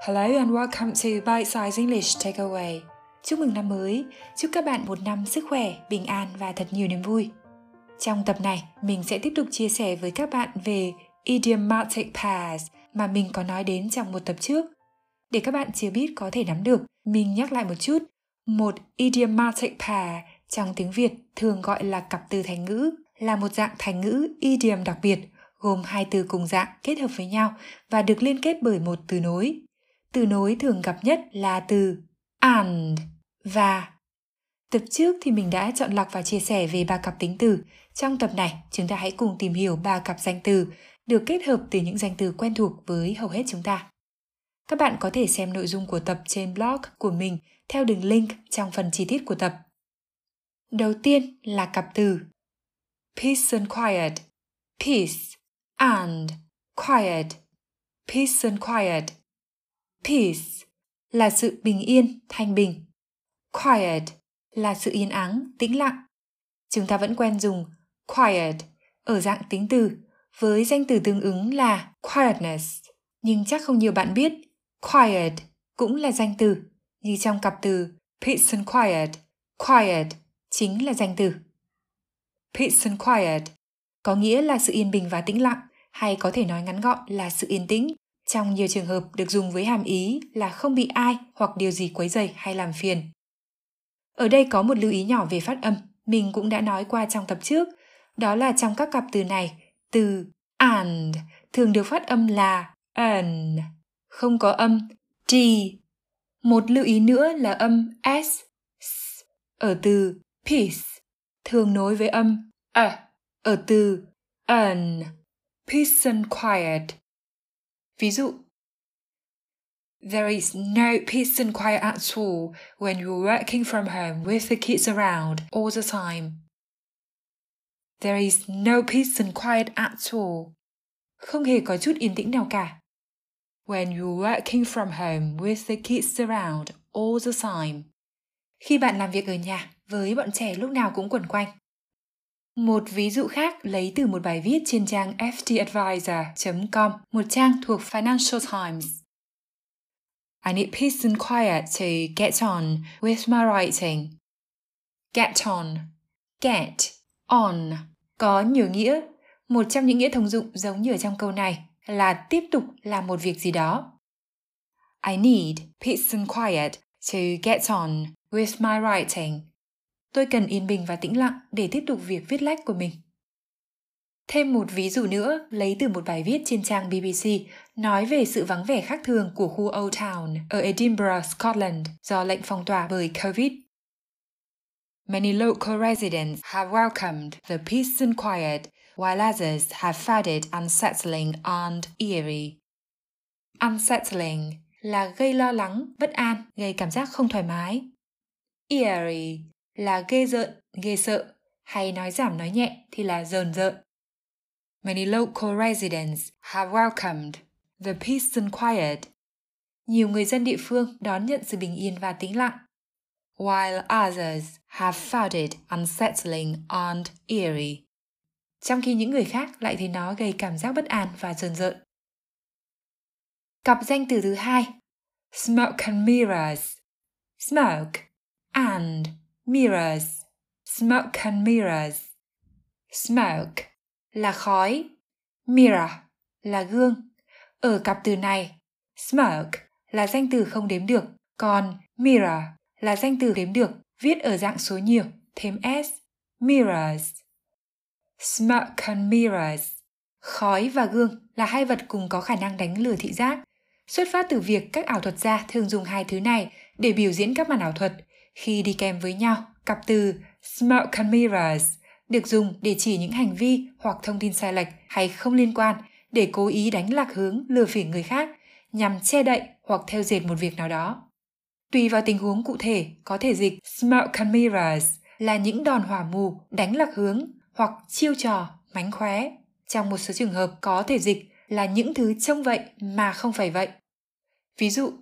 Hello and welcome to Bite Size English Takeaway. Chúc mừng năm mới, chúc các bạn một năm sức khỏe, bình an và thật nhiều niềm vui. Trong tập này, mình sẽ tiếp tục chia sẻ với các bạn về idiomatic pairs mà mình có nói đến trong một tập trước. Để các bạn chưa biết có thể nắm được, mình nhắc lại một chút. Một idiomatic pair trong tiếng Việt thường gọi là cặp từ thành ngữ, là một dạng thành ngữ idiom đặc biệt, gồm hai từ cùng dạng kết hợp với nhau và được liên kết bởi một từ nối. Từ nối thường gặp nhất là từ and và. Tập trước thì mình đã chọn lọc và chia sẻ về ba cặp tính từ. Trong tập này, chúng ta hãy cùng tìm hiểu ba cặp danh từ được kết hợp từ những danh từ quen thuộc với hầu hết chúng ta. Các bạn có thể xem nội dung của tập trên blog của mình theo đường link trong phần chi tiết của tập. Đầu tiên là cặp từ peace and quiet, peace and quiet, peace and quiet. Peace là sự bình yên, thanh bình. Quiet là sự yên ắng, tĩnh lặng. Chúng ta vẫn quen dùng quiet ở dạng tính từ với danh từ tương ứng là quietness. Nhưng chắc không nhiều bạn biết quiet cũng là danh từ, như trong cặp từ peace and quiet. Quiet chính là danh từ. Peace and quiet có nghĩa là sự yên bình và tĩnh lặng, hay có thể nói ngắn gọn là sự yên tĩnh. Trong nhiều trường hợp được dùng với hàm ý là không bị ai hoặc điều gì quấy rầy hay làm phiền. Ở đây có một lưu ý nhỏ về phát âm, mình cũng đã nói qua trong tập trước, đó là trong các cặp từ này, từ and thường được phát âm là an, không có âm d. Một lưu ý nữa là âm s, s ở từ peace, thường nối với âm a ở từ an, peace and quiet. Ví dụ, There is no peace and quiet at all when you're working from home with the kids around all the time. There is no peace and quiet at all. Không hề có chút yên tĩnh nào cả. When you're working from home with the kids around all the time. Khi bạn làm việc ở nhà với bọn trẻ lúc nào cũng quẩn quanh. Một ví dụ khác lấy từ một bài viết trên trang ftadvisor.com, một trang thuộc Financial Times. I need peace and quiet to get on with my writing. Get on, get, on có nhiều nghĩa. Một trong những nghĩa thông dụng giống như ở trong câu này là tiếp tục làm một việc gì đó. I need peace and quiet to get on with my writing. Tôi cần yên bình và tĩnh lặng để tiếp tục việc viết lách của mình. Thêm một ví dụ nữa lấy từ một bài viết trên trang BBC nói về sự vắng vẻ khác thường của khu Old Town ở Edinburgh, Scotland do lệnh phong tỏa bởi COVID. Many local residents have welcomed the peace and quiet, while others have found it unsettling and eerie. Unsettling là gây lo lắng, bất an, gây cảm giác không thoải mái. Eerie là ghê rợn, ghê sợ, hay nói giảm nói nhẹ thì là rờn rợn. Many local residents have welcomed the peace and quiet. Nhiều người dân địa phương đón nhận sự bình yên và tĩnh lặng. While others have found it unsettling and eerie. Trong khi những người khác lại thấy nó gây cảm giác bất an và rờn rợn. Cặp danh từ thứ hai, smoke and mirrors. Smoke and mirrors. Smoke and mirrors. Smoke là khói, mirror là gương. Ở cặp từ này, smoke là danh từ không đếm được, còn mirror là danh từ đếm được, viết ở dạng số nhiều, thêm s, mirrors. Smoke and mirrors. Khói và gương là hai vật cùng có khả năng đánh lừa thị giác. Xuất phát từ việc các ảo thuật gia thường dùng hai thứ này để biểu diễn các màn ảo thuật. Khi đi kèm với nhau, cặp từ smart cameras mirrors được dùng để chỉ những hành vi hoặc thông tin sai lệch hay không liên quan để cố ý đánh lạc hướng lừa phỉnh người khác nhằm che đậy hoặc theo dệt một việc nào đó. Tùy vào tình huống cụ thể, có thể dịch smart cameras mirrors là những đòn hỏa mù đánh lạc hướng hoặc chiêu trò, mánh khóe. Trong một số trường hợp có thể dịch là những thứ trông vậy mà không phải vậy. Ví dụ,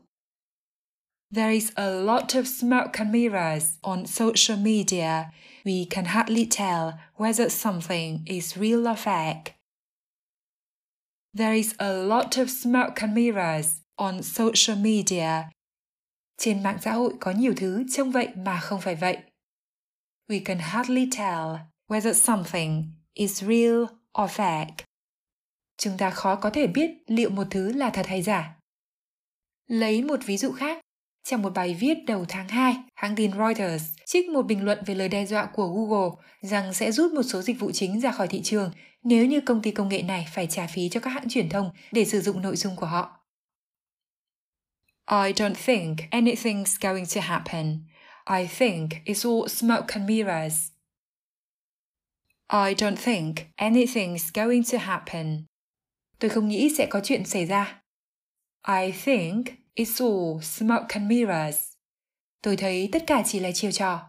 There is a lot of smoke and mirrors on social media. We can hardly tell whether something is real or fake. There is a lot of smoke and mirrors on social media. Trên mạng xã hội có nhiều thứ trông vậy mà không phải vậy. We can hardly tell whether something is real or fake. Chúng ta khó có thể biết liệu một thứ là thật hay giả. Lấy một ví dụ khác, trong một bài viết đầu tháng 2, hãng tin Reuters trích một bình luận về lời đe dọa của Google rằng sẽ rút một số dịch vụ chính ra khỏi thị trường nếu như công ty công nghệ này phải trả phí cho các hãng truyền thông để sử dụng nội dung của họ. I don't think anything's going to happen. I think it's all smoke and mirrors. I don't think anything's going to happen. Tôi không nghĩ sẽ có chuyện xảy ra. I think it's all smoke and mirrors. Tôi thấy tất cả chỉ là chiêu trò.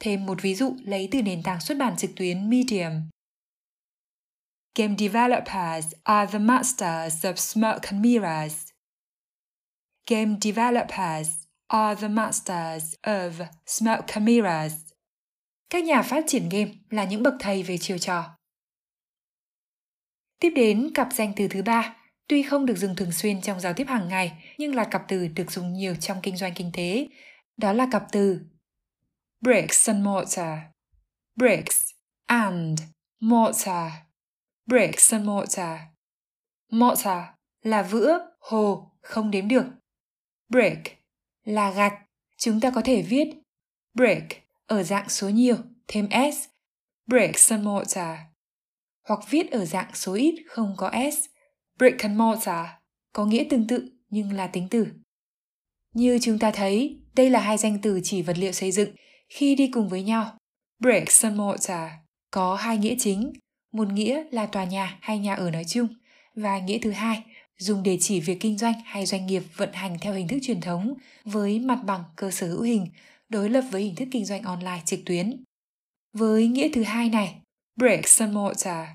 Thêm một ví dụ lấy từ nền tảng xuất bản trực tuyến Medium. Game developers are the masters of smoke and mirrors. Game developers are the masters of smoke and mirrors. Các nhà phát triển game là những bậc thầy về chiêu trò. Tiếp đến cặp danh từ thứ ba, tuy không được dùng thường xuyên trong giao tiếp hàng ngày, nhưng là cặp từ được dùng nhiều trong kinh doanh kinh tế. Đó là cặp từ bricks and mortar. Bricks and mortar. Bricks and mortar. Mortar là vữa, hồ, không đếm được. Brick là gạch. Chúng ta có thể viết brick ở dạng số nhiều, thêm s. Bricks and mortar hoặc viết ở dạng số ít không có s, brick and mortar, có nghĩa tương tự nhưng là tính từ. Như chúng ta thấy, đây là hai danh từ chỉ vật liệu xây dựng khi đi cùng với nhau. Bricks and mortar có hai nghĩa chính, một nghĩa là tòa nhà hay nhà ở nói chung và nghĩa thứ hai dùng để chỉ việc kinh doanh hay doanh nghiệp vận hành theo hình thức truyền thống với mặt bằng cơ sở hữu hình đối lập với hình thức kinh doanh online trực tuyến. Với nghĩa thứ hai này, bricks and mortar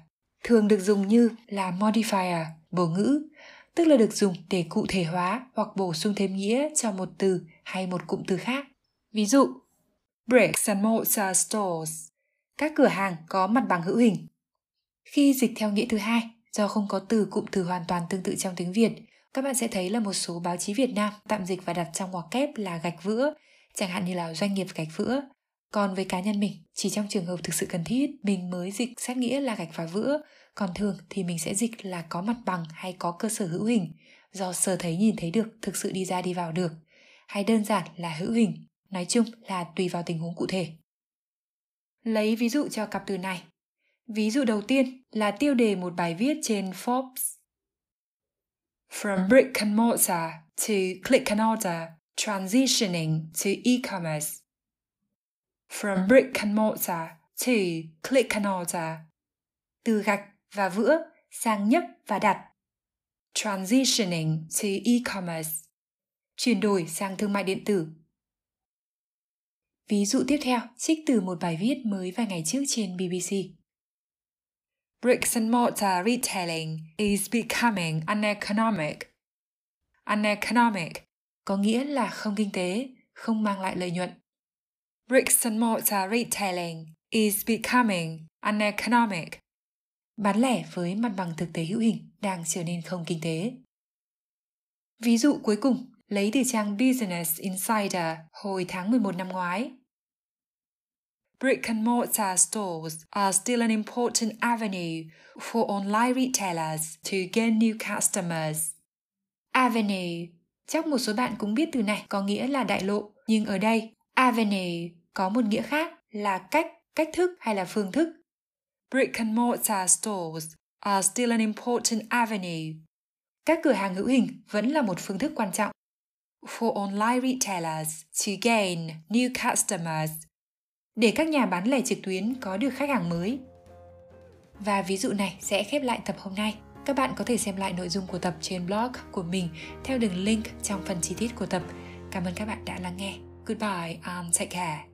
thường được dùng như là modifier, bổ ngữ, tức là được dùng để cụ thể hóa hoặc bổ sung thêm nghĩa cho một từ hay một cụm từ khác. Ví dụ, bricks and mortar stores, các cửa hàng có mặt bằng hữu hình. Khi dịch theo nghĩa thứ hai, do không có từ cụm từ hoàn toàn tương tự trong tiếng Việt, các bạn sẽ thấy là một số báo chí Việt Nam tạm dịch và đặt trong ngoặc kép là gạch vữa, chẳng hạn như là doanh nghiệp gạch vữa, còn với cá nhân mình, chỉ trong trường hợp thực sự cần thiết, mình mới dịch sát nghĩa là gạch phá vữa, còn thường thì mình sẽ dịch là có mặt bằng hay có cơ sở hữu hình, do sơ thấy nhìn thấy được, thực sự đi ra đi vào được, hay đơn giản là hữu hình, nói chung là tùy vào tình huống cụ thể. Lấy ví dụ cho cặp từ này. Ví dụ đầu tiên là tiêu đề một bài viết trên Forbes. From brick and mortar to click and order, transitioning to e-commerce from brick and mortar to click and order. Từ gạch và vữa sang nhấp và đặt. Transitioning to e-commerce. Chuyển đổi sang thương mại điện tử. Ví dụ tiếp theo trích từ một bài viết mới vài ngày trước trên BBC. Bricks and mortar retailing is becoming uneconomic. Uneconomic có nghĩa là không kinh tế, không mang lại lợi nhuận bricks and mortar retailing is becoming uneconomic. Bán lẻ với mặt bằng thực tế hữu hình đang trở nên không kinh tế. Ví dụ cuối cùng lấy từ trang Business Insider hồi tháng 11 năm ngoái. Brick and mortar stores are still an important avenue for online retailers to gain new customers. Avenue, chắc một số bạn cũng biết từ này có nghĩa là đại lộ, nhưng ở đây avenue có một nghĩa khác là cách, cách thức hay là phương thức. Brick and mortar stores are still an important avenue. Các cửa hàng hữu hình vẫn là một phương thức quan trọng. For online retailers to gain new customers. Để các nhà bán lẻ trực tuyến có được khách hàng mới. Và ví dụ này sẽ khép lại tập hôm nay. Các bạn có thể xem lại nội dung của tập trên blog của mình theo đường link trong phần chi tiết của tập. Cảm ơn các bạn đã lắng nghe. Goodbye and take care.